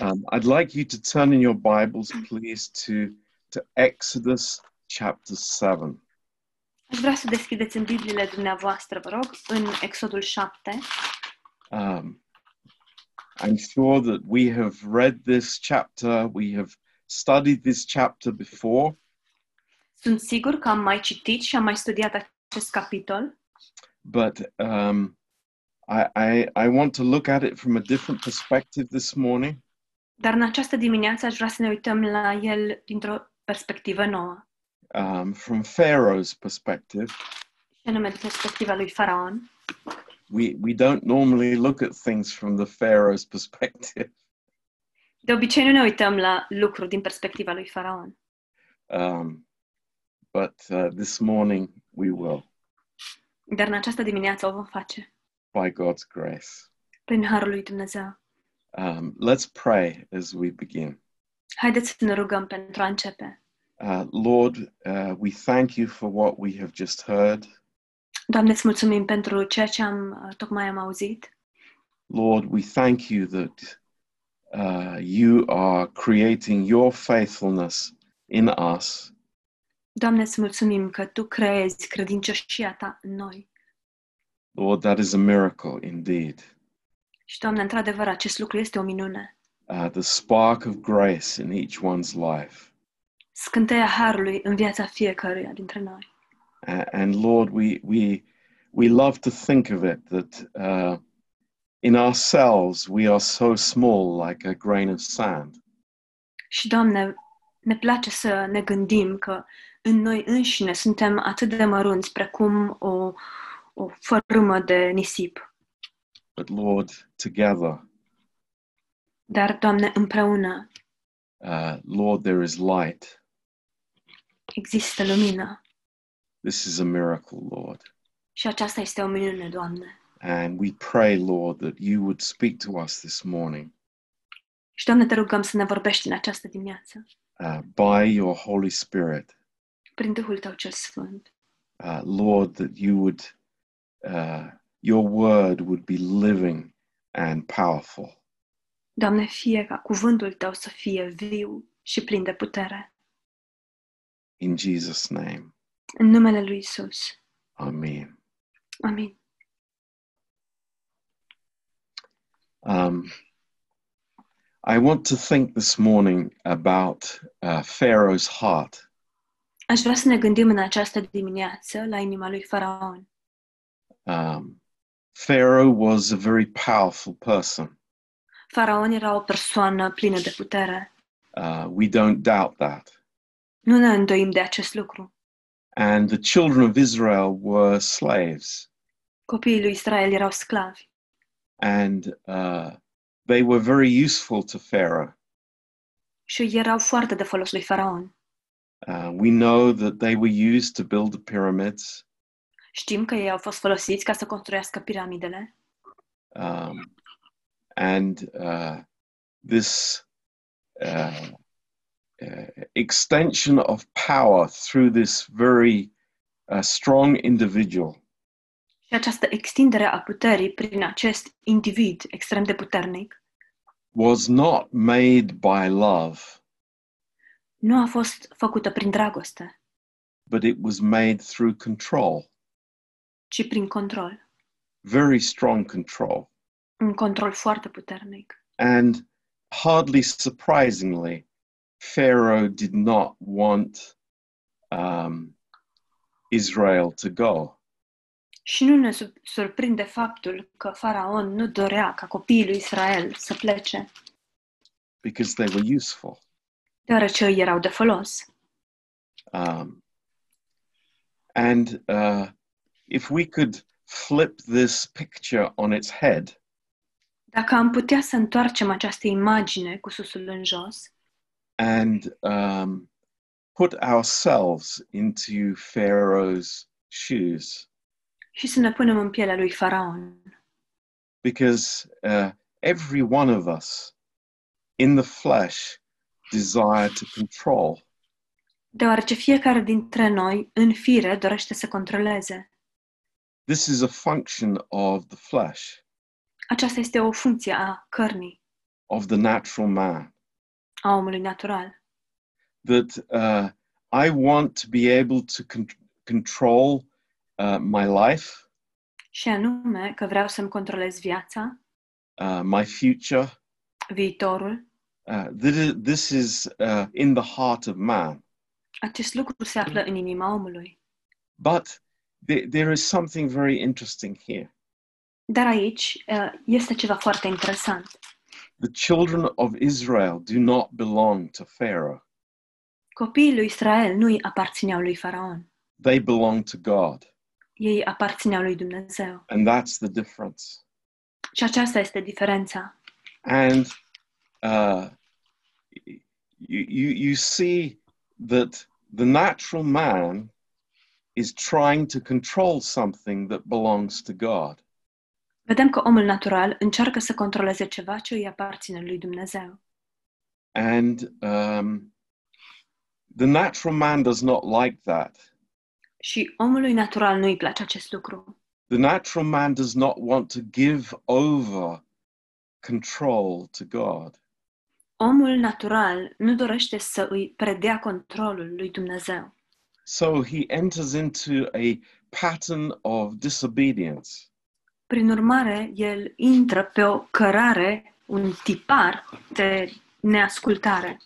Um, I'd like you to turn in your Bibles, please, to, to Exodus chapter 7. Aș vrea să deschideți în Bibliile dumneavoastră, vă rog, în Exodul 7. Um, I'm sure that we have read this chapter, we have studied this chapter before, Sunt sigur că am mai citit și am mai studiat acest capitol, but um, I, I, I want to look at it from a different perspective this morning. Dar în această dimineață aș vrea să ne uităm la el dintr-o perspectivă nouă, um, from Pharaoh's perspective. și anume din perspectiva lui Faraon. We, we don't normally look at things from the Pharaoh's perspective. De obicei nu ne uităm la lucruri din perspectiva lui Faraon, Um, but uh, this morning we will, dar în această dimineață o vom face, by God's grace. prin Harul lui Dumnezeu. Um, let's pray as we begin. Haideți să ne rugăm pentru a începe. Uh, Lord, uh, we thank you for what we have just heard. Doamne, îți mulțumim pentru ceea ce am, uh, tocmai am auzit. Lord, we thank you that uh, you are creating your faithfulness in us. Doamne, îți mulțumim că Tu creezi credincioșia Ta în noi. Lord, that is a miracle indeed. Și, Doamne, într-adevăr, acest lucru este o minune. Uh, the spark of grace in each one's life. Scânteia Harului în viața fiecăruia dintre noi. A- and Lord, we, we, we love to think of it that uh, in ourselves we are so small, like a grain of sand. Și, Doamne, ne place să ne gândim că în noi înșine suntem atât de mărunți precum o, o fărâmă de nisip. But Lord, together, Dar, Doamne, împreună uh, Lord, there is light. există lumină. This is a miracle, Lord. Și aceasta este o minune, Doamne. And we pray, Lord, that you would speak to us this morning Și, Doamne, te rugăm să ne vorbești în această dimineață, uh, by your Holy Spirit. prin Duhul Tău cel Sfânt. Uh, Lord, that you would, uh, your word would be living and powerful. Doamne, fie ca cuvântul Tău să fie viu și plin de putere. In Jesus' name, În numele Lui Isus. Amen. Amin. Um, I want to think this morning about uh, Pharaoh's heart. Aș vrea să ne gândim în această dimineață la inima lui Faraon. Um, Pharaoh was a very powerful person. Faraon era o persoană plină de putere. Uh, we don't doubt that. Nu ne îndoim de acest lucru. And the children of Israel were slaves, Copiii lui Israel erau sclavi and uh, they were very useful to Pharaoh. și erau foarte de folos lui Faraon. Uh, we know that they were used to build the pyramids, Știm că ei au fost folosiți ca să construiască piramidele. Um, and uh, this uh, uh, extension of power through this very uh, strong individual. Și această extindere a puterii prin acest individ extrem de puternic was not made by love, nu a fost făcută prin dragoste, but it was made through control, ci prin control. very strong control. Un control foarte puternic. And hardly surprisingly, Pharaoh did not want um, Israel to go. Și nu ne su- surprinde faptul că Faraon nu dorea ca copiii lui Israel să plece, because they were useful. deoarece îi erau de folos. Um, and uh, if we could flip this picture on its head, Dacă am putea să întoarcem această imagine cu susul în jos and um, put ourselves into Pharaoh's shoes, și să ne punem în pielea lui Faraon, because uh, every one of us in the flesh desire to control. deoarece fiecare dintre noi, în fire, dorește să controleze. This is a function of the flesh. Aceasta este o funcție a cărnii. of the natural man. a omului natural. That uh, I want to be able to con- control uh, my life, Și anume că vreau să-mi controlez viața, uh, my future. viitorul. Uh, this is uh, in the heart of man. Acest lucru se află în inima omului. But there, there is something very interesting here. Dar aici uh, este ceva foarte interesant. The children of Israel do not belong to Pharaoh, Copiii lui Israel nu îi aparțineau lui Faraon. they belong to God. Ei aparțineau lui Dumnezeu. And that's the difference. Și aceasta este diferența. And uh, you, you, you see that the natural man is trying to control something that belongs to God. Vedem că omul natural încearcă să controleze ceva ce îi aparține lui Dumnezeu. And um, the natural man does not like that. Și omului natural nu îi place acest lucru. The natural man does not want to give over control to God. Omul natural nu dorește să îi predea controlul lui Dumnezeu. So he enters into a pattern of disobedience. Prin urmare, el intră pe o cărare, un tipar de neascultare.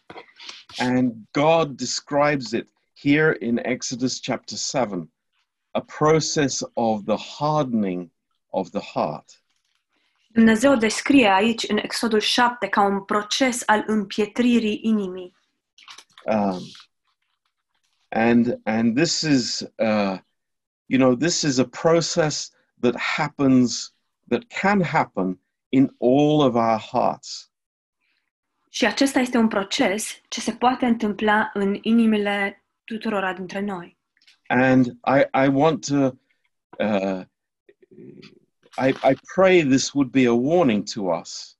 And God describes it here in Exodus chapter 7 a process of the hardening of the heart. Dumnezeu descrie aici, în Exodul 7, ca un proces al împietririi inimii. Um, and and this is uh, you know this is a process that happens that can happen in all of our hearts Și acesta este un proces ce se poate întâmpla în inimile tuturora dintre noi. and i i want to uh, I, I pray this would be a warning to us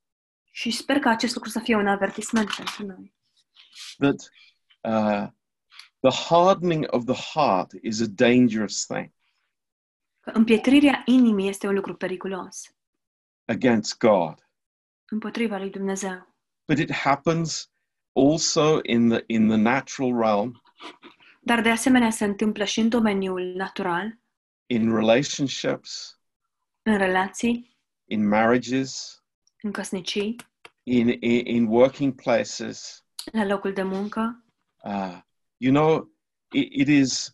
Și sper că acest lucru să fie un avertisment pentru noi. that uh, the hardening of the heart is a dangerous thing împietrirea inimii este un lucru periculos against God. împotriva lui Dumnezeu. But it happens also in the in the natural realm, Dar de asemenea se întâmplă și în domeniul natural, in relationships, în relații, in marriages, în căsnicii, in in, in working places. la locul de muncă. Uh, you know, it, it is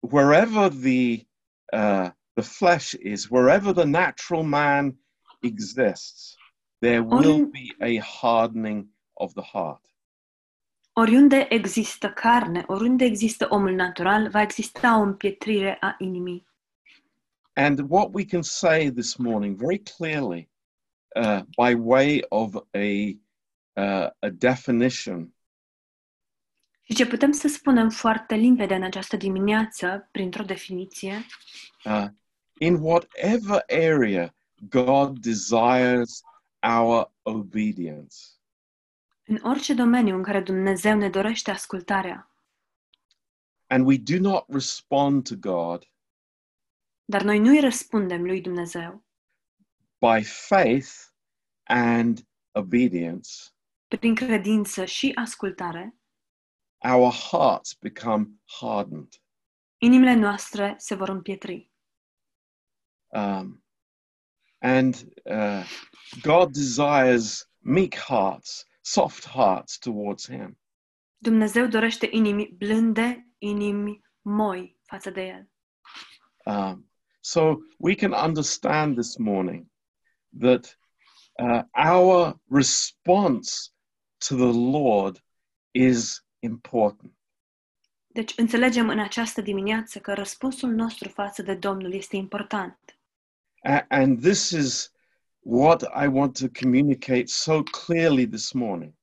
wherever the uh, the flesh is, wherever the natural man exists, there will be a hardening of the heart. Oriunde există carne, oriunde există omul natural, va exista o împietrire a inimii. And what we can say this morning very clearly, uh, by way of a, uh, a definition, Și ce putem să spunem foarte limpede în această dimineață, printr-o definiție, uh, in whatever area God desires our obedience, în orice domeniu în care Dumnezeu ne dorește ascultarea, and we do not respond to God dar noi nu-i răspundem lui Dumnezeu. by faith and obedience, prin credință și ascultare, our hearts become hardened. inimile noastre se vor împietri. Um, and uh, God desires meek hearts, soft hearts towards Him. Dumnezeu dorește inimi blânde, inimi moi față de El. Um, so we can understand this morning that uh, our response to the Lord is important. Deci înțelegem în această dimineață că răspunsul nostru față de Domnul este important. A- and this is what I want to communicate so clearly this morning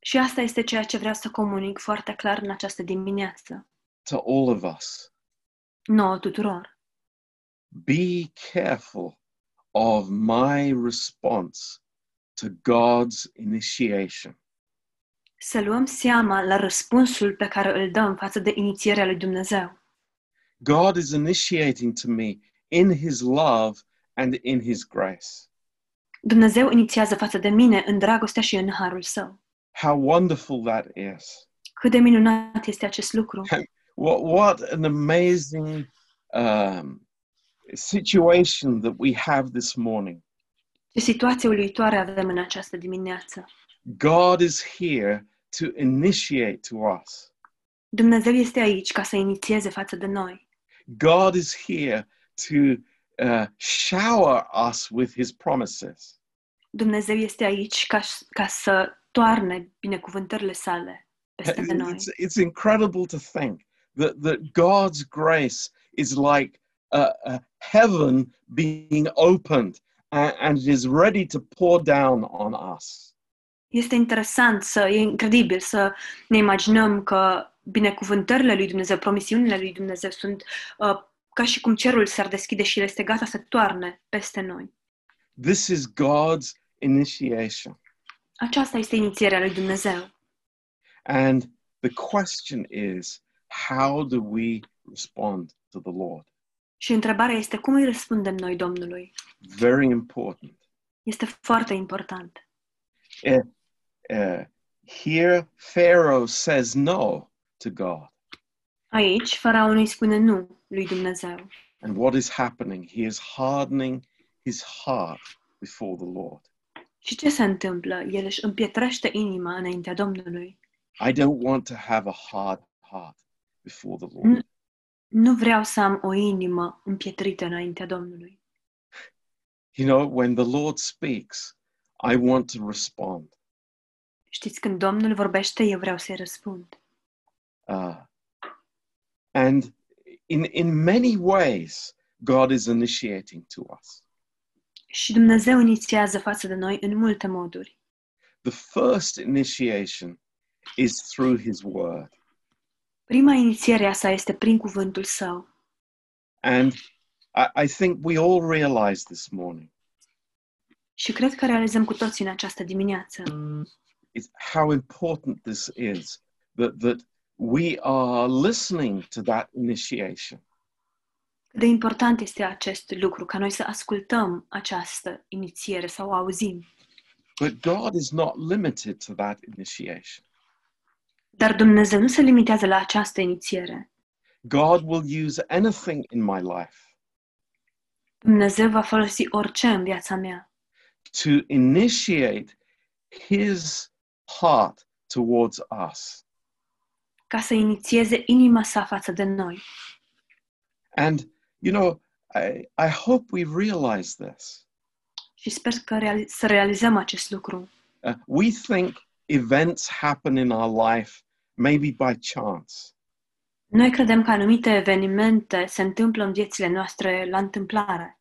Și asta este ceea ce vreau să comunic foarte clar în această dimineață. to all of us. Nouă tuturor. Be careful of my response to God's initiation. Să luăm seama la răspunsul pe care îl dăm față de inițierea lui Dumnezeu. God is initiating to me in His love and in His grace. Dumnezeu inițiază față de mine în dragostea și în harul său. How wonderful that is. Cât de minunat este acest lucru. What, what an amazing um, situation that we have this morning. Ce situație uluitoare avem în această dimineață. God is here to initiate to us. Dumnezeu este aici ca să inițieze față de noi. God is here to uh, shower us with his promises. Dumnezeu este aici ca, ca să toarne binecuvântările sale peste noi. It's, it's incredible to think that, that God's grace is like heaven being opened and, and it is ready to pour down on us. Este interesant, să, e incredibil să ne imaginăm că binecuvântările lui Dumnezeu, promisiunile lui Dumnezeu sunt uh, ca și cum cerul s-ar deschide și el este gata să toarne peste noi. This is God's initiation. Aceasta este inițierea lui Dumnezeu. And the question is, how do we respond to the Lord? Și întrebarea este cum îi răspundem noi Domnului. Very important. Este foarte important. Uh, here, Pharaoh says no to God. Aici, faraonul îi spune nu lui Dumnezeu. And what is happening? He is hardening his heart before the Lord. Și ce se întâmplă? El își împietrește inima înaintea Domnului. I don't want to have a hard heart before the Lord. Mm. Nu vreau să am o inimă împietrită înaintea Domnului. You know, when the Lord speaks, I want to respond. Știți, când Domnul vorbește, eu vreau să-i răspund. Uh, and in, in many ways, God is initiating to us. Și Dumnezeu inițiază față de noi în multe moduri. The first initiation is through His Word. Prima inițiere a sa este prin cuvântul său. And I, I think we all realize this morning Și cred că realizăm cu toții în această dimineață is how important this is that, that we are listening to that initiation. cât de important este acest lucru, ca noi să ascultăm această inițiere sau o auzim. But God is not limited to that initiation. Dar Dumnezeu nu se limitează la această inițiere. God will use anything in my life Dumnezeu va folosi orice în viața mea to initiate His heart towards us. ca să inițieze inima sa față de noi. And, you know, I, I hope we realize this. Și sper că reali- să realizăm acest lucru. Uh, we think events happen in our life maybe by chance. Noi credem că anumite evenimente se întâmplă în viețile noastre la întâmplare.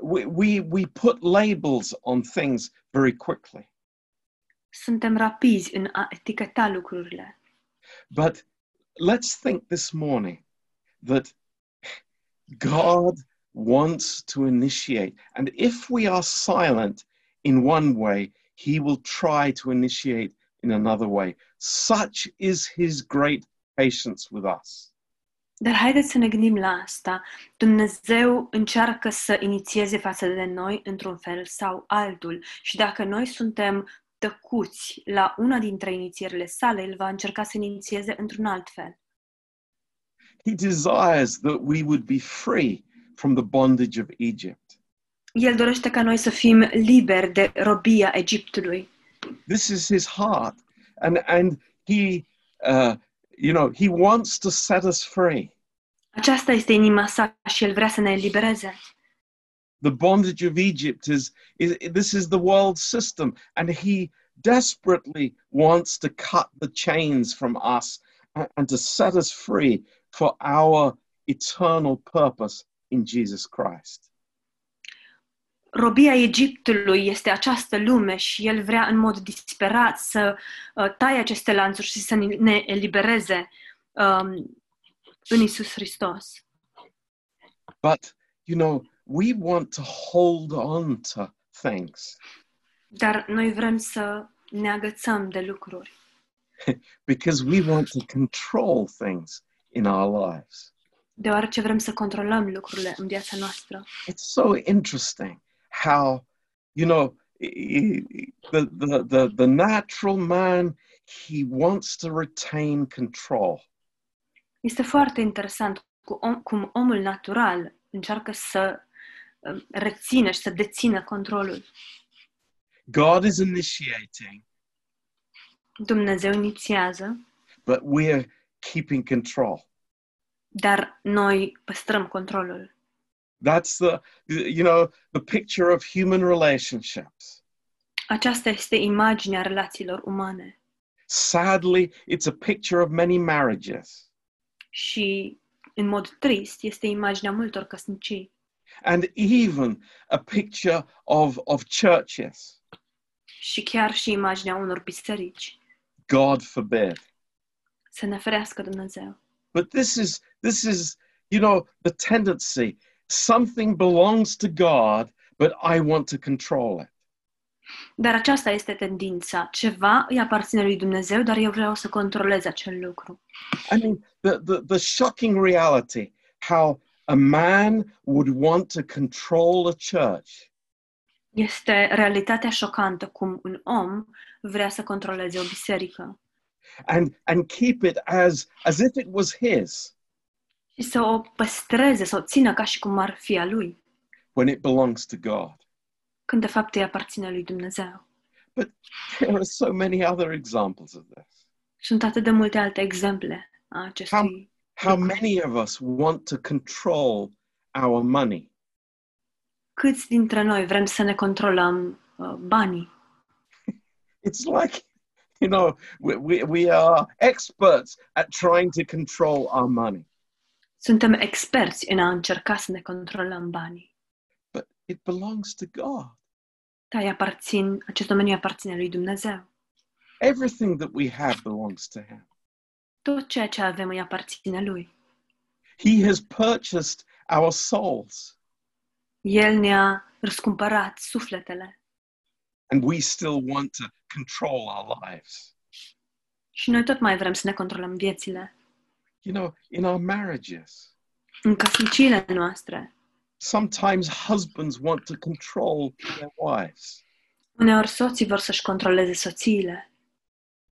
We, we, we put labels on things very quickly. Suntem rapizi în a eticheta lucrurile. But let's think this morning that God wants to initiate. And if we are silent in one way, he will try to initiate in another way. Such is his great patience with us. Dar haideți să ne gândim la asta. Dumnezeu încearcă să inițieze față de noi într-un fel sau altul. Și dacă noi suntem tăcuți la una dintre inițierile sale, El va încerca să inițieze într-un alt fel. He desires that we would be free from the bondage of Egypt. El dorește ca noi să fim liberi de robia Egiptului. This is his heart. And, and he, uh, you know, he wants to set us free. Aceasta este inima sa și El vrea să ne elibereze. The bondage of Egypt is, is this is the world system, and he desperately wants to cut the chains from us and, and to set us free for our eternal purpose in Jesus Christ. Robia Egiptului este această lume și El vrea în mod disperat să uh, taie aceste lanțuri și să ne elibereze um, în Isus Hristos. But you know, we want to hold on to things Dar noi vrem să ne agățăm de lucruri. because we want to control things in our lives. Deoarece vrem să controlăm lucrurile în viața noastră. It's so interesting how you know, i- i- the, the, the, the natural man, he wants to retain control. Este foarte interesant cu om, cum omul natural încearcă să uh, rețină și să dețină controlul. God is initiating, Dumnezeu inițiază, but we're keeping control. dar noi păstrăm controlul. That's the, you know, the picture of human relationships. Aceasta este imaginea relațiilor umane Sadly, it's a picture of many marriages. și, în mod trist, este imaginea multor căsnicii and even a picture of, of churches. și chiar și imaginea unor biserici. God forbid. Să ne ferească Dumnezeu. But this is this is, you know, the tendency. Something belongs to God, but I want to control it. Dar aceasta este tendința. Ceva îi aparține lui Dumnezeu, dar eu vreau să controlez acel lucru. I mean, the, the, the shocking reality how a man would want to control a church. Este realitatea șocantă cum un om vrea să controleze o biserică And and keep it as as if it was his și să o păstreze, să o țină ca și cum ar fi a lui, when it belongs to God. când de fapt îi aparține lui Dumnezeu. But there are so many other examples of this. Sunt atât de multe alte exemple a acestui. How many of us want to control our money? Câți dintre noi vrem să ne controlăm uh, banii? It's like, you know, we, we, we are experts at trying to control our money, Suntem experți în a încerca să ne controlăm banii. but it belongs to God. Îi aparțin, acest domeniu aparține lui Dumnezeu. Everything that we have belongs to Him. Tot ceea ce avem îi aparține lui. He has purchased our souls, El ne-a răscumpărat sufletele and we still want to control our lives. și noi tot mai vrem să ne controlăm viețile. You know, in our marriages, În căsniciile noastre, sometimes husbands want to control their wives. uneori soții vor să-și controleze soțiile.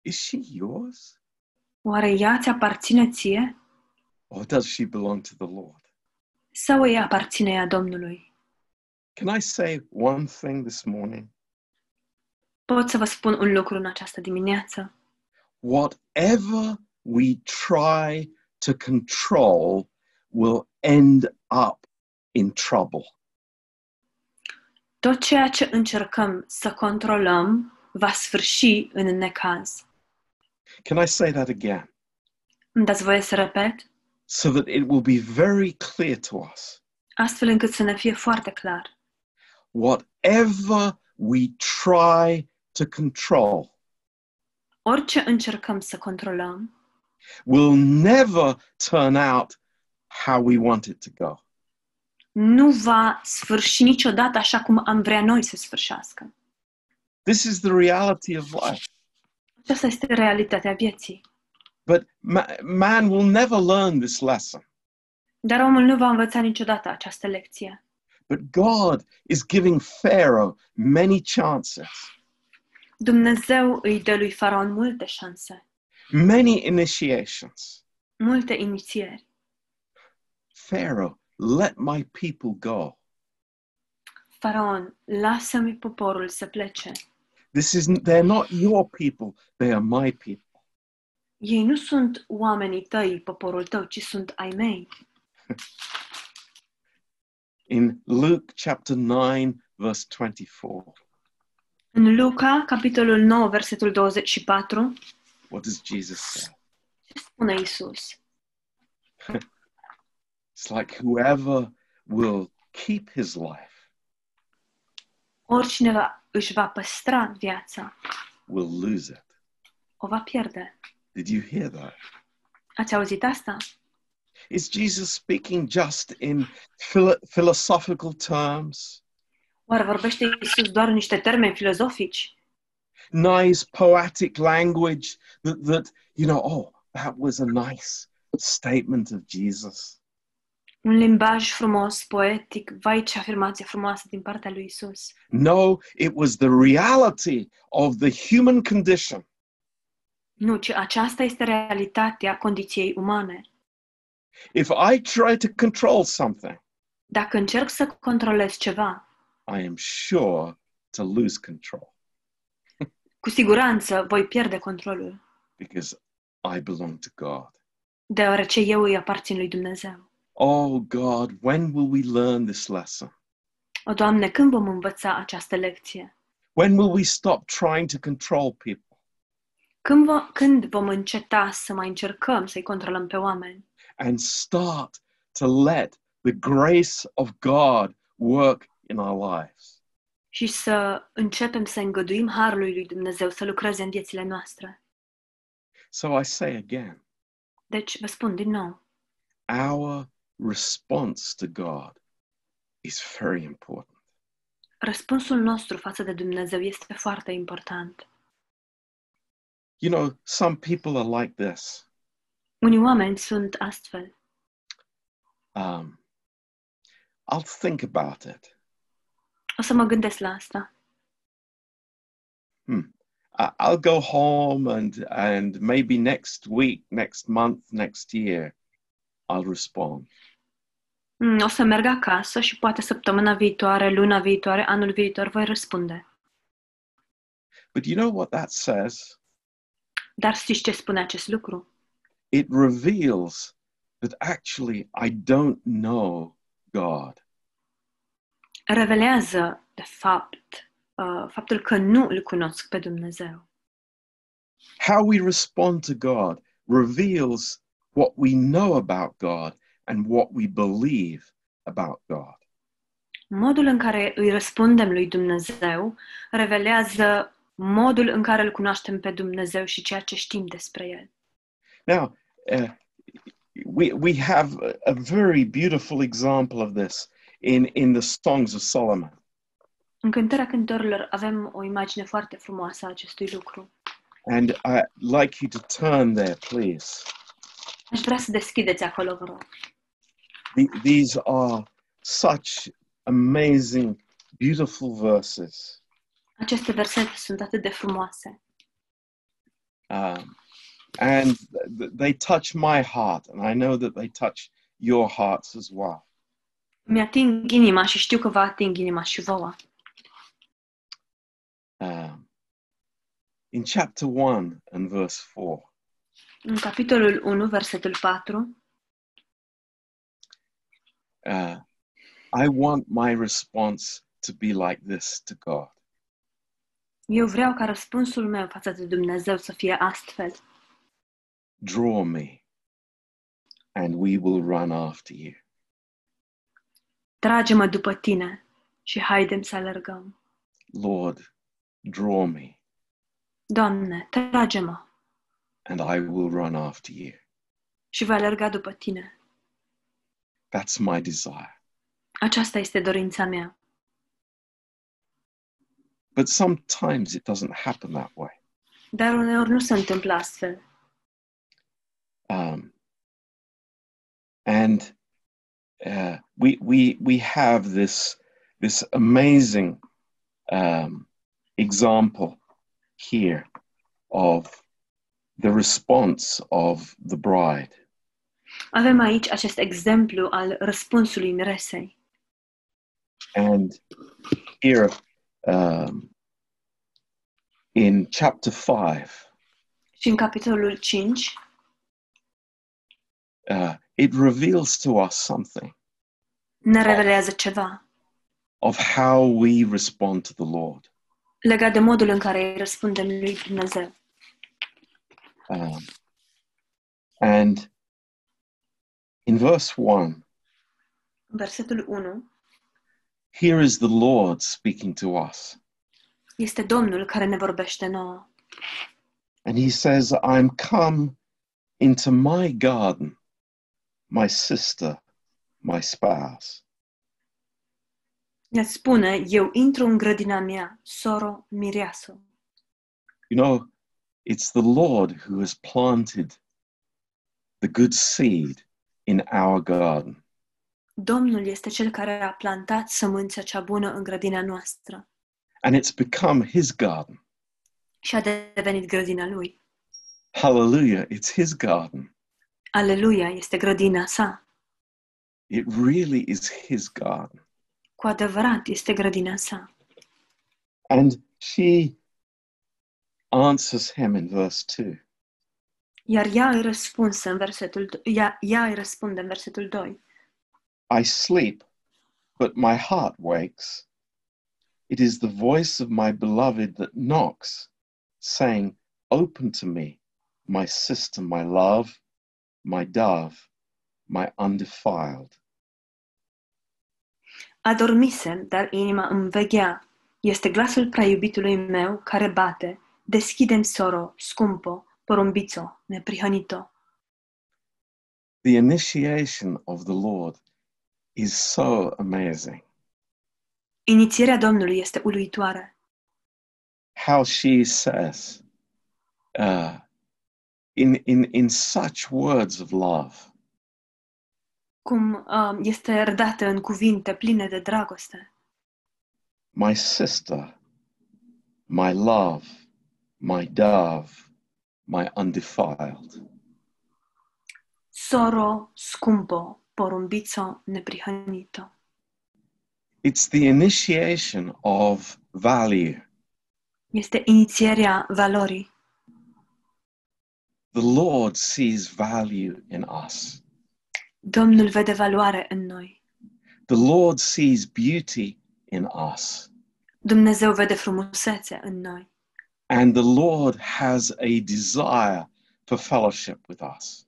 Is she yours? Oare ea ți aparține ție? Or does she belong to the Lord? Sau îi aparține ea Domnului? Can I say one thing this morning? Pot să vă spun un lucru în această dimineață. Whatever we try to control will end up in trouble. Tot ceea ce încercăm să controlăm va sfârși în necaz. Can I say that again? Dați voie să repet? So that it will be very clear to us. Astfel încât să ne fie foarte clar. Whatever we try to control Orice încercăm să controlăm will never turn out how we want it to go. nu va sfârși niciodată așa cum am vrea noi să sfârșească. This is the reality of life. Aceasta este realitatea vieții. But ma- man will never learn this lesson. Dar omul nu va învăța niciodată această lecție. But God is giving Pharaoh many chances, Dumnezeu îi dă lui Faraon multe șanse, many initiations. multe inițieri. Pharaoh, let my people go. Faraon, lasă-mi poporul să plece. This isn't, they're not your people, they are my people. Ei nu sunt oamenii tăi, poporul tău, ci sunt ai mei. In Luke chapter 9 verse 24, În Luca, capitolul 9, versetul 24, what does Jesus say? ce spune Isus? It's like whoever will keep his life Oricine își va păstra viața, will lose it. o va pierde. Did you hear that? Ați auzit asta? Is Jesus speaking just in philo- philosophical terms? Oare vorbește Isus doar în niște termeni filozofici? nice poetic language that, that you know oh that was a nice statement of jesus Un limbaj frumos, poetic, vai ce afirmație frumoasă din partea lui Isus. No, it was the reality of the human condition. Nu, ci aceasta este realitatea condiției umane. If I try to control something, Dacă încerc să controlez ceva, I am sure to lose control cu siguranță voi pierde controlul, because I belong to God. deoarece eu îi aparțin lui Dumnezeu. Oh God, when will we learn this lesson? O, Doamne, când vom învăța această lecție? When will we stop trying to control people Când, vo- când vom înceta să mai încercăm să-i controlăm pe oameni and start to let the grace of God work in our lives? și să începem să îngăduim harului lui Dumnezeu să lucreze în viețile noastre? So I say again, Deci, vă spun din nou, our response to God is very important. răspunsul nostru față de Dumnezeu este foarte important. You know, some people are like this. Unii oameni sunt astfel. Um, I'll think about it. O să mă gândesc la asta. I- I'll go home and and maybe next week, next month, next year, I'll respond. Mm, O să merg acasă și poate săptămâna viitoare, luna viitoare, anul viitor voi răspunde. But you know what that says? Dar știți ce spune acest lucru? It reveals that actually I don't know God. Revelează, de fapt, uh, faptul că nu îl cunosc pe Dumnezeu. How we respond to God reveals what we know about God and what we believe about God. Modul în care îi răspundem lui Dumnezeu revelează modul în care îl cunoaștem pe Dumnezeu și ceea ce știm despre El. Now, uh, we, we have a, a very beautiful example of this in, in the Songs of Solomon. În cântarea cântărilor avem o imagine foarte frumoasă a acestui lucru. And I'd like you to turn there, please. Aș vrea să deschideți acolo, vă rog. The, these are such amazing, beautiful verses. Aceste versete sunt atât de frumoase Um, and th- they touch my heart, and I know that they touch your hearts as well. Mi-ating inima și știu că vă ating inima și vouă. Um, in chapter 1 and verse 4, În capitolul 1, versetul 4, uh, I want my response to be like this to God. eu vreau ca răspunsul meu față de Dumnezeu să fie astfel. Draw me, and we will run after you. Trage-mă după tine și haidem să alergăm. Lord, draw me, Doamne, trage-mă and I will run after you. și voi alerga după tine. That's my desire. Aceasta este dorința mea. But sometimes it doesn't happen that way. Dar uneori nu se întâmplă astfel. Um, and uh, we, we, we have this, this amazing um, example here of the response of the bride. Avem aici acest exemplu al răspunsului miresei. And here um, in chapter 5, Și în capitolul 5 uh, it reveals to us something ne revelează ceva of how we respond to the Lord. legat de modul în care îi răspundem lui Dumnezeu. Um, and in verse 1, versetul 1 here is the Lord speaking to us. este Domnul care ne vorbește nouă. And he says, I'm come into my garden, my sister, my spouse. Ne spune, eu intru în grădina mea, soro mireasă. You know, it's the Lord who has planted the good seed in our garden. Domnul este cel care a plantat sămânța cea bună în grădina noastră and it's become his garden. și a devenit grădina lui. Hallelujah, it's his garden. Aleluia, este grădina sa. It really is his garden. Cu adevărat, este grădina sa. And she answers him in verse 2. Iar ea îi răspunse în versetul, ea, ea îi răspunde în versetul 2. I sleep, but my heart wakes. It is the voice of my beloved that knocks, saying, Open to me, my sister, my love, my dove, my undefiled. Adormisem, dar inima îmi veghea. Este glasul prea iubitului meu care bate. Deschidem soro, scumpo, porumbițo, neprihănito. The initiation of the Lord is so amazing. Inițierea Domnului este uluitoare. How she says, uh, in, in, in such words of love, Cum um, este redată în cuvinte pline de dragoste. my sister, my love, my dove, my undefiled. Soro, scumpo, porumbițo, neprihănito. It's the initiation of value. Este inițierea valorii. The Lord sees value in us. Domnul vede valoare în noi. The Lord sees beauty in us. Dumnezeu vede frumusețe în noi. And the Lord has a desire for fellowship with us.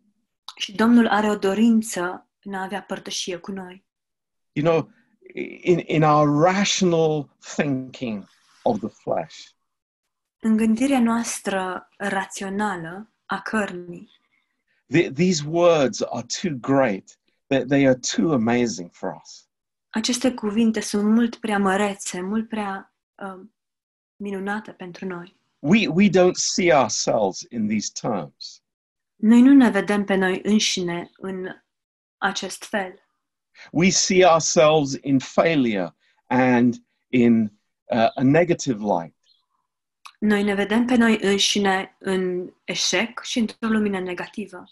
Și Domnul are o dorință în a avea părtășie cu noi. You know, in, in our rational thinking of the flesh, În gândirea noastră rațională a cărnii, the, these words are too great. They, they are too amazing for us. aceste cuvinte sunt mult prea mărețe, mult prea uh, minunate pentru noi. We, we don't see ourselves in these terms. Noi nu ne vedem pe noi înșine în acest fel. We see ourselves in failure and in uh, a negative light. Noi ne vedem pe noi înșine în eșec și într-o lumină negativă.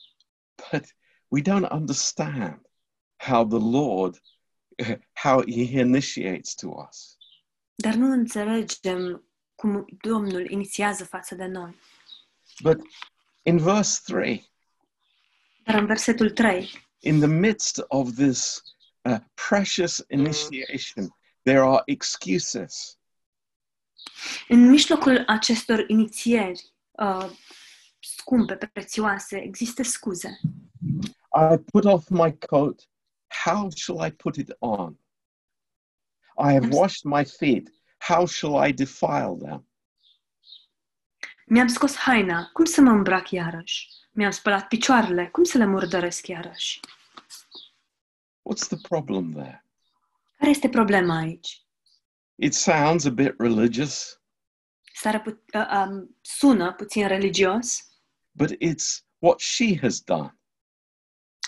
But we don't understand how the Lord, how He initiates to us. Dar nu înțelegem cum Domnul inițiază față de noi. But in verse 3, Dar în versetul 3, in the midst of this uh, precious initiation, there are excuses. în mijlocul acestor inițieri uh, scumpe, prețioase, există scuze. I put off my coat. How shall I put it on? I have washed my feet. How shall I defile them? Mi-am scos haina, cum să mă îmbrac iarăși? Mi-am spălat picioarele, cum să le murdăresc iarăși? What's the problem there? Care este problema aici? It sounds a bit religious, S-ar put, uh, um, sună puțin religios, but it's what she has done,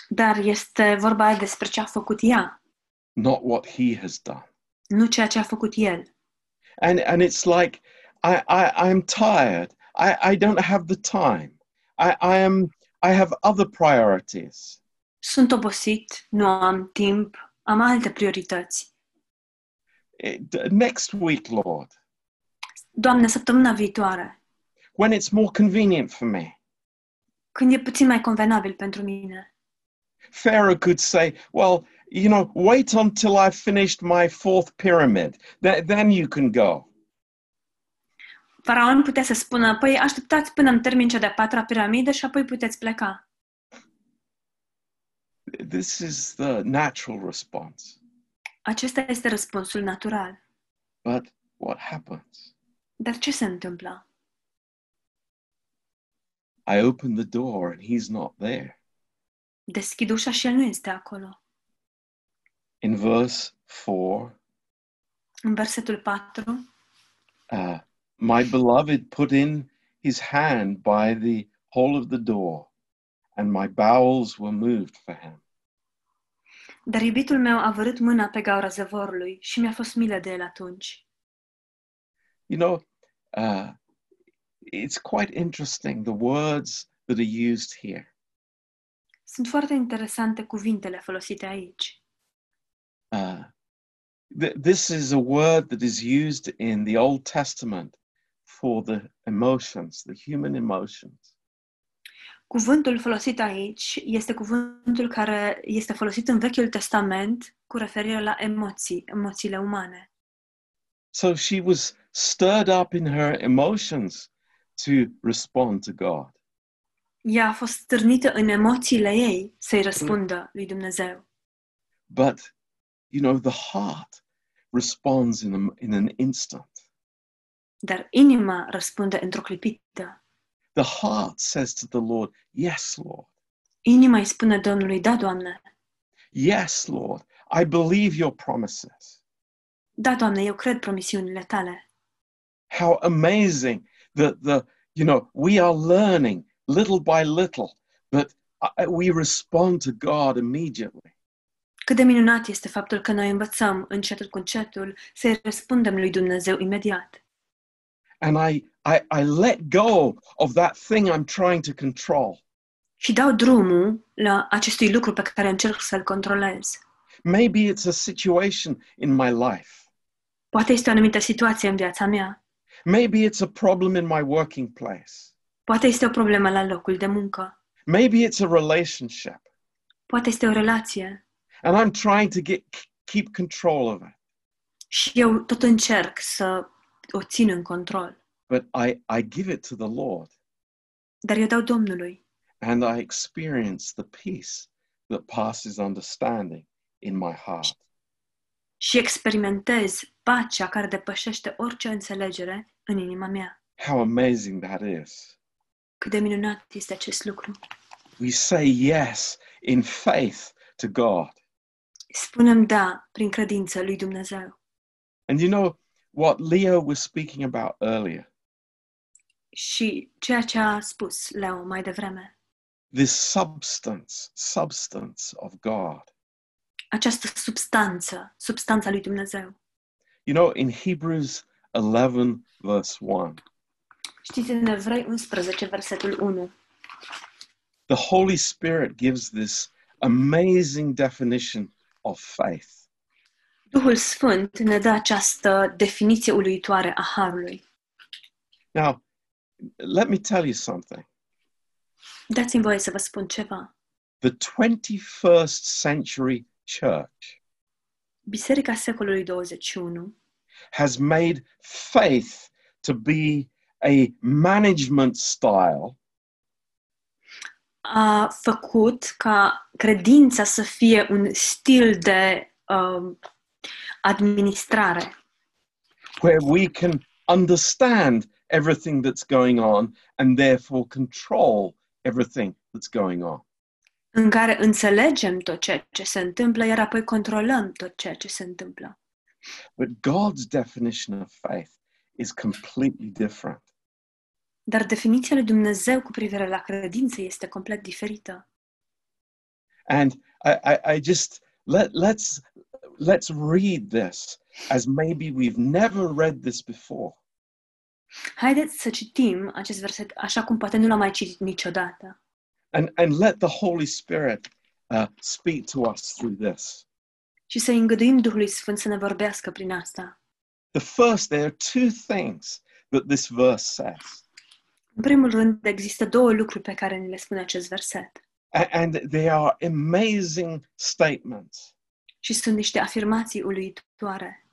dar este vorba despre ce a făcut ea, not what he has done. nu ceea ce a făcut el. And and it's like I, I I'm tired. I, I don't have the time. I, I am I have other priorities. Sunt obosit, nu am timp, am alte priorități. Eh, next week, Lord, Doamne, săptămâna viitoare, when it's more convenient for me. când e puțin mai convenabil pentru mine. Pharaoh could say, Well, you know, wait until I've finished my fourth pyramid. Th- then you can go. Faraon putea să spună, păi așteptați până îmi termin cea de-a patra piramidă și apoi puteți pleca. This is the natural response. Acesta este răspunsul natural. But what happens? Dar ce se întâmplă? I open the door and he's not there. Deschid ușa și el nu este acolo. In verse 4, În versetul 4, uh, my beloved put in his hand by the hole of the door, and my bowels were moved for him. Dar iubitul meu a vărât mâna pe gaura zăvorului și mi-a fost milă de el atunci. You know, uh, it's quite interesting the words that are used here. Sunt foarte interesante cuvintele folosite aici. Uh, th- this is a word that is used in the Old Testament for the emotions, the human emotions. Cuvântul folosit aici este cuvântul care este folosit în Vechiul Testament cu referire la emoții, emoțiile umane. So she was stirred up in her emotions to respond to God. Ea a fost stârnită în emoțiile ei să-i răspundă lui Dumnezeu. But, you know, the heart responds in, a, in an instant. Dar inima răspunde într-o clipită. The heart says to the Lord, Yes, Lord. Inima îi spune Domnului, da, Doamne, Yes, Lord. I believe your promises. da, Doamne, eu cred promisiunile tale. How amazing that the, you know, we are learning little by little that uh, we respond to God immediately. Cât de minunat este faptul că noi învățăm încetul cu încetul să-i răspundem lui Dumnezeu imediat. And I, I, I let go of that thing I'm trying to control. Și dau drumul la acestui lucru pe care încerc să-l controlez. Maybe it's a situation in my life. Poate este o anumită situație în viața mea. Maybe it's a problem in my working place. Poate este o problemă la locul de muncă. Maybe it's a relationship. Poate este o relație. And I'm trying to get keep control of it. Și eu tot încerc să o țin în control. But I, I give it to the Lord Dar eu dau Domnului and I experience the peace that passes understanding in my heart. și experimentez pacea care depășește orice înțelegere în inima mea. How amazing that is. Cât de minunat este acest lucru. We say yes in faith to God. Spunem da prin credință lui Dumnezeu. And you know what Leo was speaking about earlier? Și ceea ce a spus Leo mai devreme, This substance, substance of God. această substanță, substanța lui Dumnezeu. You know, in Hebrews 11, verse 1, Știți în Evrei 11, versetul 1, the Holy Spirit gives this amazing definition of faith. Duhul Sfânt ne dă această definiție uluitoare a Harului. Now, let me tell you something. Dați-mi voie să vă spun ceva. The 21st century church Biserica secolului 21 has made faith to be a management style a făcut ca credința să fie un stil de um, administrare, where we can understand everything that's going on and therefore control everything that's going on. în care înțelegem tot ceea ce se întâmplă, iar apoi controlăm tot ceea ce se întâmplă. But God's definition of faith is completely different. Dar definiția lui Dumnezeu cu privire la credință este complet diferită. And I, I, I just let let's let's read this as maybe we've never read this before. Haideți să citim acest verset așa cum poate nu l-am mai citit niciodată. And and let the Holy Spirit uh, speak to us through this. Și să îngăduim Duhului Sfânt să ne vorbească prin asta. The first, there are two things that this verse says. În primul rând, există două lucruri pe care ni le spune acest verset. A- And they are amazing statements. Și sunt niște afirmații uluitoare.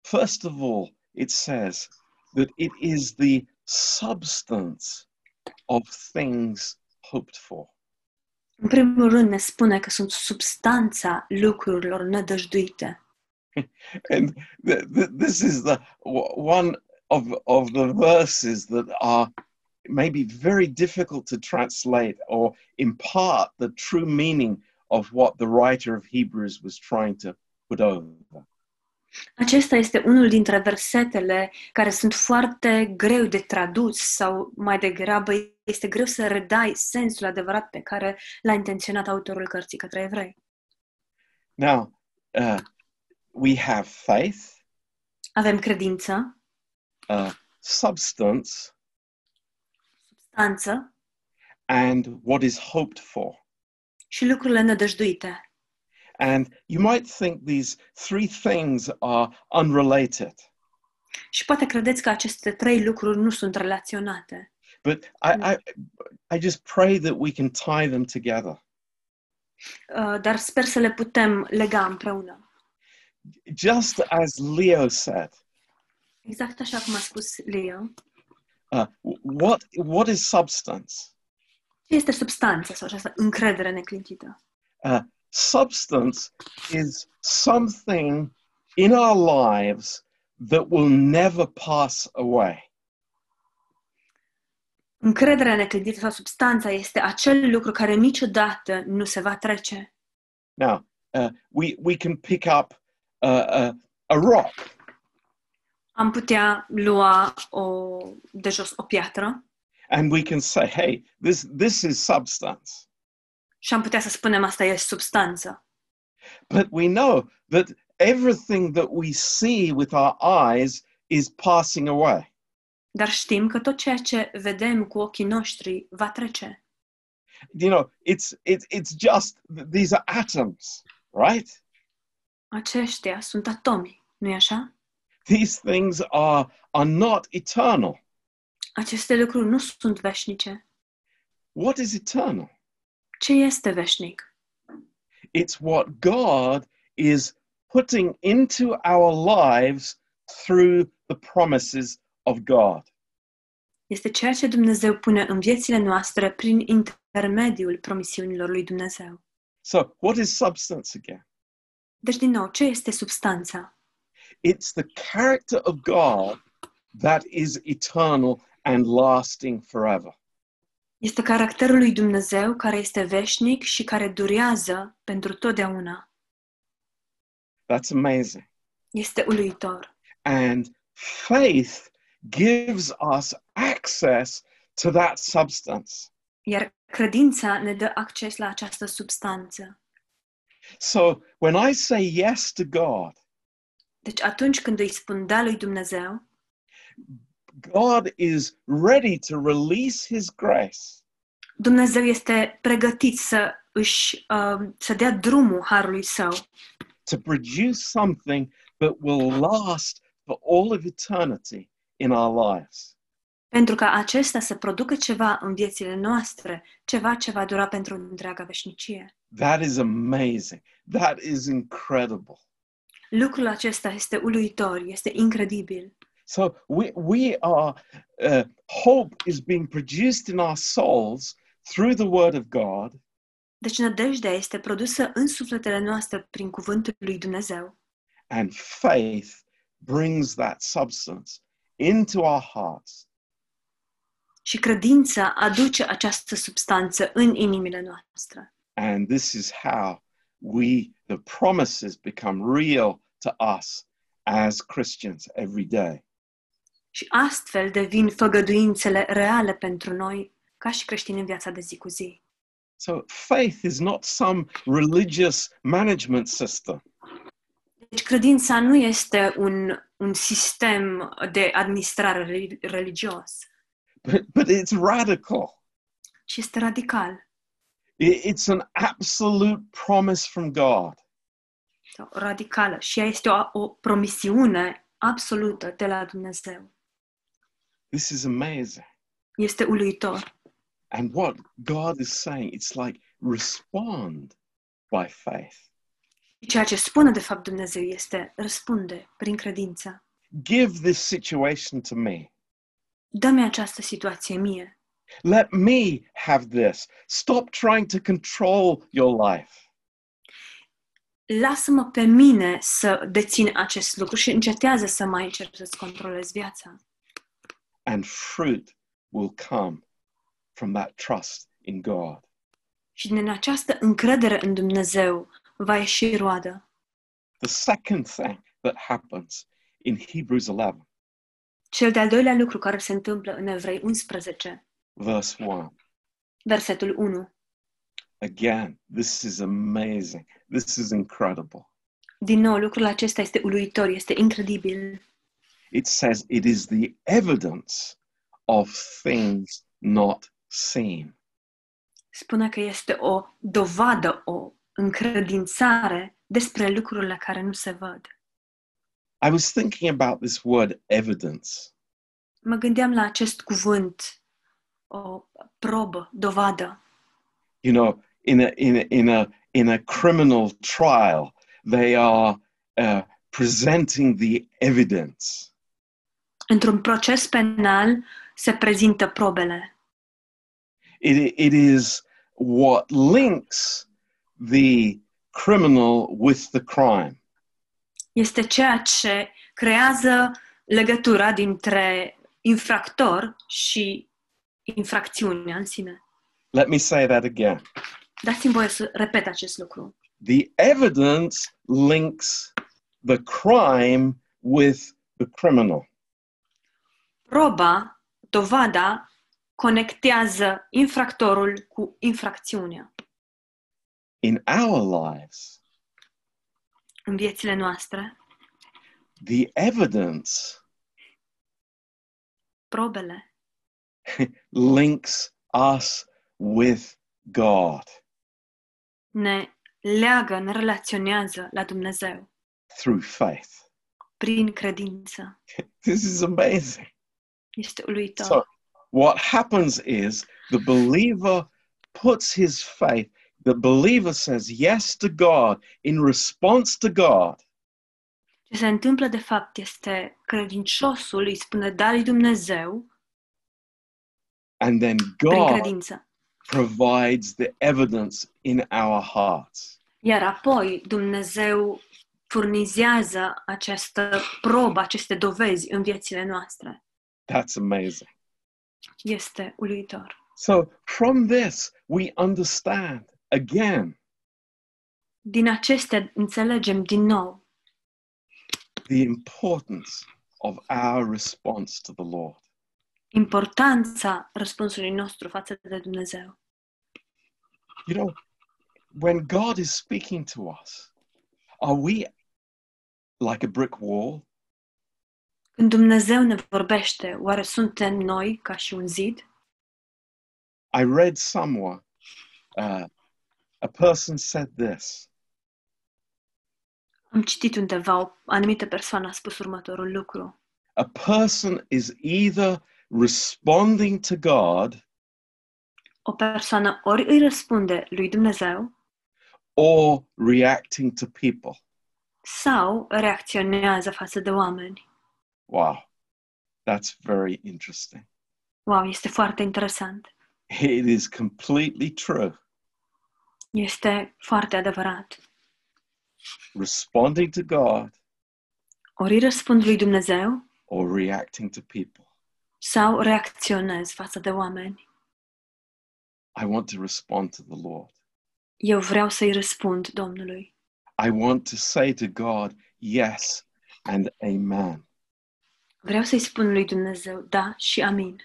First of all, it says that it is the substance of things hoped for. În primul rând ne spune că sunt substanța lucrurilor nădăjduite. And th- th- this is the w- one of, of the verses that are maybe very difficult to translate or impart the true meaning of what the writer of Hebrews was trying to put over. Acesta este unul dintre versetele care sunt foarte greu de tradus sau mai degrabă este greu să redai sensul adevărat pe care l-a intenționat autorul cărții către evrei. Now, uh, we have faith, Avem credință, uh, substance, substanță and what is hoped for. și lucrurile nădăjduite. And you might think these three things are unrelated, Și poate credeți că aceste trei lucruri nu sunt relaționate. but I, I, I just pray that we can tie them together. Uh, Dar sper să le putem lega împreună. Just as Leo said, Exact așa cum a spus Leo. uh, what, what is substance? Ce este substanța sau această încredere neclintită? Uh, substance is something in our lives that will never pass away. Încrederea neclintită sau substanța este acel lucru care niciodată nu se va trece. Now, uh, we, we can pick up uh, uh, a rock Am putea lua o, de jos o piatră and we can say, hey, this, this is substance. și am putea să spunem asta e substanță. But we know that everything that we see with our eyes is passing away. Dar știm că tot ceea ce vedem cu ochii noștri va trece. You know, it's, it's, it's just, these are atoms, right? Aceștia sunt atomi, nu-i așa? These things are, are not eternal. Aceste lucruri nu sunt veșnice. What is eternal? Ce este veșnic? It's what God is putting into our lives through the promises of God. Este ceea ce Dumnezeu pune în viețile noastre prin intermediul promisiunilor lui Dumnezeu. So, what is substance again? Deci, din nou, ce este substanța? It's the character of God that is eternal and lasting forever. Este caracterul lui Dumnezeu care este veșnic și care durează pentru totdeauna. That's amazing. Este uluitor. And faith gives us access to that substance. Iar credința ne dă acces la această substanță. So, when I say yes to God, Deci atunci când îi spun da lui Dumnezeu, God is ready to release His grace Dumnezeu este pregătit să își uh, să dea drumul harului său to produce something that will last for all of eternity in our lives. pentru ca acesta să producă ceva în viețile noastre, ceva ce va dura pentru întreaga veșnicie. That is amazing. That is incredible. Lucrul acesta este uluitor, este incredibil. So we we are uh, hope is being produced in our souls through the Word of God, Deci nădejdea este produsă în sufletele noastre prin cuvântul lui Dumnezeu. and faith brings that substance into our hearts, Și credința aduce această substanță în inimile noastre. and this is how we the promises become real to us as Christians every day. Și astfel devin făgăduințele reale pentru noi ca și creștini în viața de zi cu zi. So faith is not some religious management system. Deci credința nu este un, un sistem de administrare reli- religios, but, but it's radical. ci este radical. I- It's an absolute promise from God. Sau radicală. Și ea este o, o promisiune absolută de la Dumnezeu. This is amazing. Este uluitor. And what God is saying, it's like respond by faith. Și ceea ce spune de fapt Dumnezeu este răspunde prin credință. Give this situation to me. Dă-mi această situație mie. Let me have this. Stop trying to control your life. Lasă-mă pe mine să dețin acest lucru și încetează să mai încerci să-ți controlezi viața. And fruit will come from that trust in God. Și din această încredere în Dumnezeu va ieși roadă. The second thing that happens in Hebrews 11, Cel de-al doilea lucru care se întâmplă în Evrei 11, verse 1, versetul 1. again, this is amazing. This is incredible. Din nou, lucrul acesta este uluitor, este incredibil. It says it is the evidence of things not seen. Spune că este o dovadă, o încredințare despre lucrurile care nu se văd. I was thinking about this word evidence. Mă gândeam la acest cuvânt, o probă, dovadă. You know, in a in a in a in a criminal trial, they are uh, presenting the evidence. Într-un proces penal se prezintă probele. It it is what links the criminal with the crime. Este ceea ce creează legătura dintre infractor și infracțiunea în sine. Let me say that again. Dați-mi voie să repet acest lucru. The evidence links the crime with the criminal. Proba, dovada, conectează infractorul cu infracțiunea. In our lives, În viețile noastre, the evidence probele links us with God ne leagă, ne relaționează la Dumnezeu through faith. prin credință. This is amazing. Este uluitor. So, what happens is the believer puts his faith, the believer says yes to God in response to God. Ce se întâmplă de fapt este credinciosul îi spune da lui Dumnezeu And then God provides the evidence in our hearts. Iar apoi Dumnezeu furnizează această probă, aceste dovezi în viețile noastre. That's amazing. Este uluitor. So, from this, we understand again Din acestea înțelegem din nou the importance of our response to the Lord. Importanța răspunsului nostru față de Dumnezeu. You know, when God is speaking to us, are we like a brick wall? Când Dumnezeu ne vorbește, oare suntem noi ca și un zid? I read somewhere uh, a person said this Am citit undeva o anumită persoană a spus următorul lucru. a person is either responding to God O persoană ori îi răspunde lui Dumnezeu or reacting to people. sau reacționează față de oameni. Wow, that's very interesting. Wow, este foarte interesant. It is completely true. Este foarte adevărat. Responding to God Ori răspund lui Dumnezeu or reacting to people. Sau reacționez față de oameni. I want to respond to the Lord. Eu vreau să-i răspund Domnului. I want to say to God, yes and amen. Vreau să-i spun lui Dumnezeu da și amin.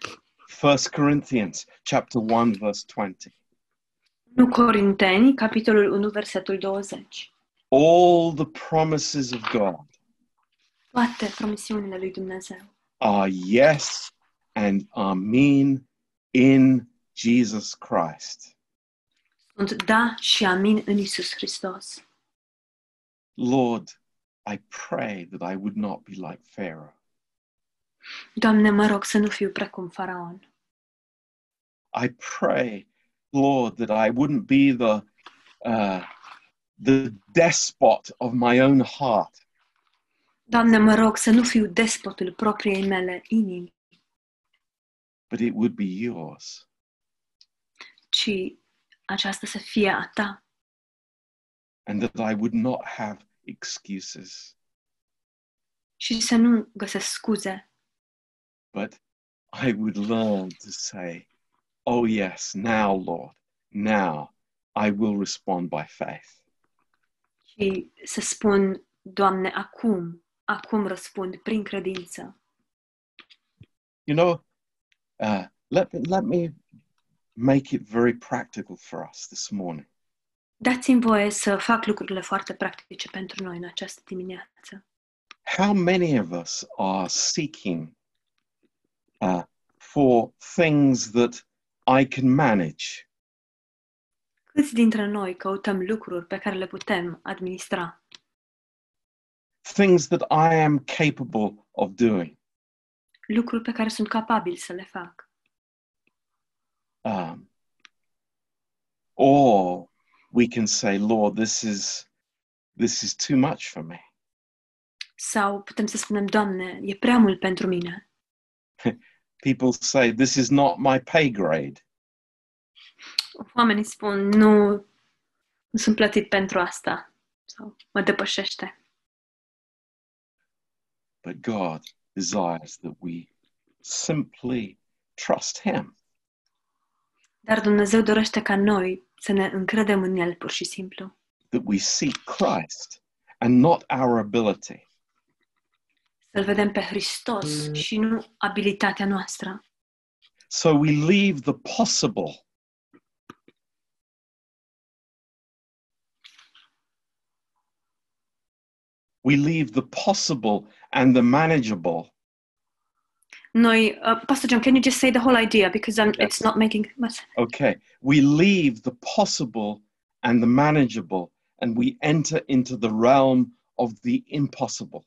1 Corinthians chapter 1 verse 20. 1 Corinteni, capitolul 1, versetul 20. All the promises of God Toate promisiunile lui Dumnezeu are yes and amen in Jesus Christ. sunt da și amin în Isus Hristos. Lord, I pray that I would not be like Pharaoh. Doamne, mă rog să nu fiu precum Faraon. I pray, Lord, that I wouldn't be the uh, the despot of my own heart, Doamne, mă rog să nu fiu despotul propriei mele inimi, but it would be yours. ci aceasta să fie a ta and that I would not have excuses, și să nu găsesc scuze, but I would learn to say, Oh, yes, now, Lord, now I will respond by faith. ci să spun, Doamne, acum, acum răspund prin credință. You know, uh, let, let me make it very practical for us this morning. Dați-mi voie să fac lucrurile foarte practice pentru noi în această dimineață. How many of us are seeking uh, for things that I can manage? Câți dintre noi căutăm lucruri pe care le putem administra? Things that I am capable of doing? Lucruri pe care sunt capabil să le fac. Um, or we can say, Lord, this is this is too much for me. Sau putem să spunem, Doamne, e prea mult pentru mine. People say, this is not my pay grade. Oamenii spun, nu, nu sunt plătit pentru asta. Sau mă depășește. But God desires that we simply trust Him. Dar Dumnezeu dorește ca noi să ne încredem în El pur și simplu. that we seek Christ and not our ability. Să-L vedem pe Hristos și nu abilitatea noastră. So we leave the possible we leave the possible and the manageable Noi, uh, Pastor John, can you just say the whole idea because um, it's not making much. Sense. Okay we leave the possible and the manageable and we enter into the realm of the impossible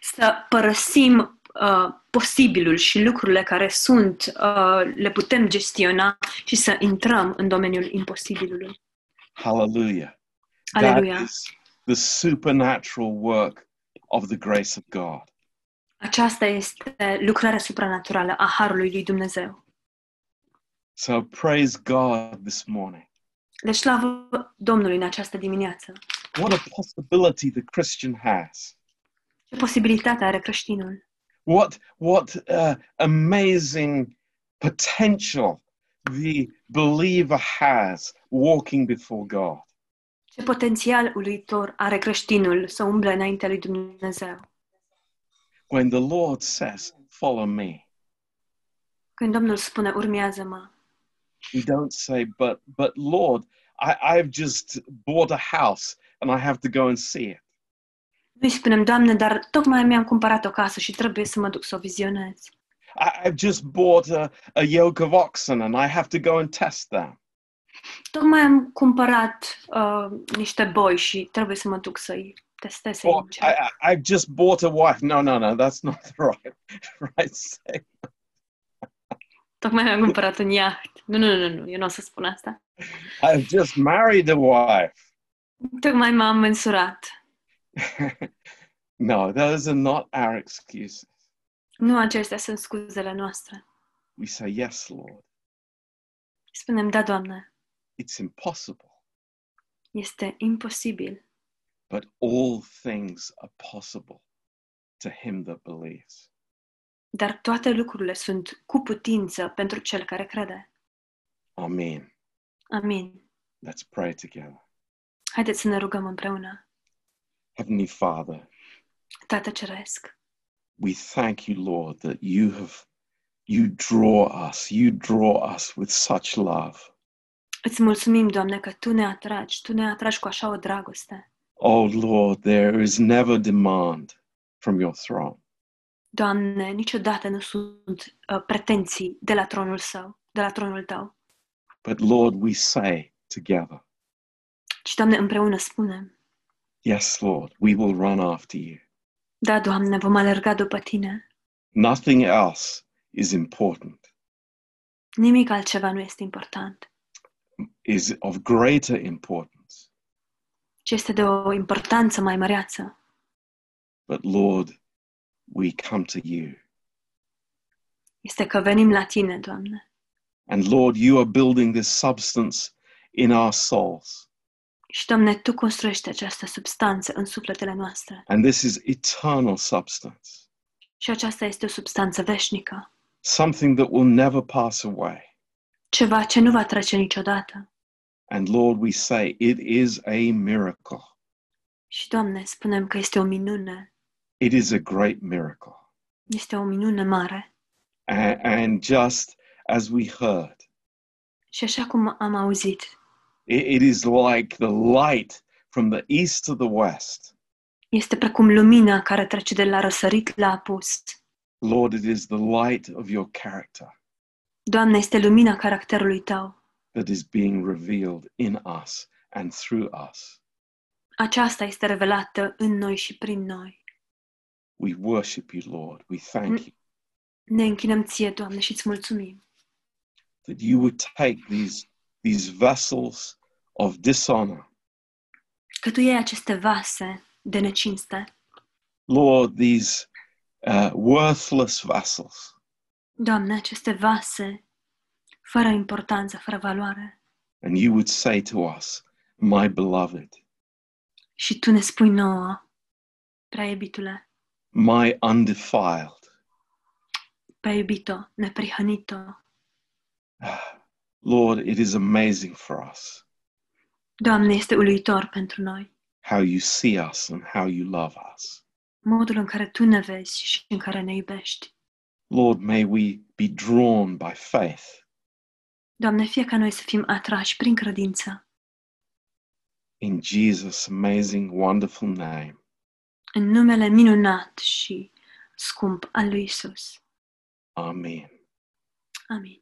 Să părăsim uh, posibilul și lucrurile care sunt, uh, le putem gestiona și să intrăm în domeniul imposibilului. hallelujah Aleluia! that is the supernatural work of the grace of god Aceasta este lucrarea supranaturală a Harului lui Dumnezeu. so praise god this morning Deci, slavă Domnului în această dimineață. what a possibility the christian has Ce posibilitate are creștinul? what what uh, amazing potential the believer has walking before god Ce potențial uluitor are creștinul să umble înaintea lui Dumnezeu? when the lord says follow me Când Domnul spune, urmează-mă, we don't say but but lord I, i've just bought a house and i have to go and see it nu-i spunem, Doamne, dar tocmai mi-am cumpărat o casă și trebuie să mă duc să o vizionez. I, i've just bought a, a yoke of oxen and i have to go and test them Tocmai am cumpărat uh, niște boi și trebuie să mă duc să-i testez. să-i or încerc. I, I, i've just bought a wife no no no that's not the right right say Tocmai mi-am cumpărat un iaht. Nu, nu, nu, nu, eu nu o să spun asta. i've just married a wife Tocmai m-am mensurat. no, those are not our excuses. Nu acestea sunt scuzele noastre. We say, Yes, Lord, Spunem, da, Doamne, it's impossible, este imposibil, but all things are possible to him that believes. dar toate lucrurile sunt cu putință pentru cel care crede. Amen. Amin. Let's pray together. Haideți să ne rugăm împreună. Heavenly Father, Tată Ceresc, we thank you, Lord, that you have you draw us, you draw us with such love. Îți mulțumim, Doamne, că Tu ne atragi, Tu ne atragi cu așa o dragoste. Oh Lord, there is never demand from your throne. Doamne, niciodată nu sunt uh, pretenții de la tronul său, de la tronul Tău. But Lord, we say together, Și, Doamne, împreună spunem, Yes, Lord, we will run after you. da, Doamne, vom alerga după Tine. Nothing else is important, Nimic altceva nu este important, is of greater importance. ci este de o importanță mai măreață. But Lord, we come to you. Este că venim la Tine, Doamne. And Lord, you are building this substance in our souls. Și, Doamne, Tu construiești această substanță în sufletele noastre. And this is eternal substance, Și aceasta este o substanță veșnică. something that will never pass away. Ceva ce nu va trece niciodată. And Lord, we say it is a miracle. Și, Doamne, spunem că este o minune. It is a great miracle. Este o minune mare. And, and just as we heard, Și așa cum am auzit, it, it is like the light from the east to the west. este precum lumina care trece de la răsărit la apus. Lord, it is the light of your character Doamne, este lumina caracterului Tău. That is being revealed in us and through us. Aceasta este revelată în noi și prin noi. We worship you, Lord. We thank you Ne închinăm Ție, Doamne, și îți mulțumim that you would take these, these vessels of dishonor, că Tu iei aceste vase de necinste, Lord, these uh, worthless vessels, Doamne, aceste vase fără importanță, fără valoare. and you would say to us, My beloved, Și Tu ne spui nouă, prea iubitule, my undefiled. prea iubito, neprihănito. Lord, it is amazing for us Doamne, este uluitor pentru noi how you see us and how you love us. modul în care Tu ne vezi și în care ne iubești. Lord, may we be drawn by faith Doamne, fie ca noi să fim atrași prin credință in Jesus' amazing, wonderful name. în numele minunat și scump al lui Isus. Amen. Amin.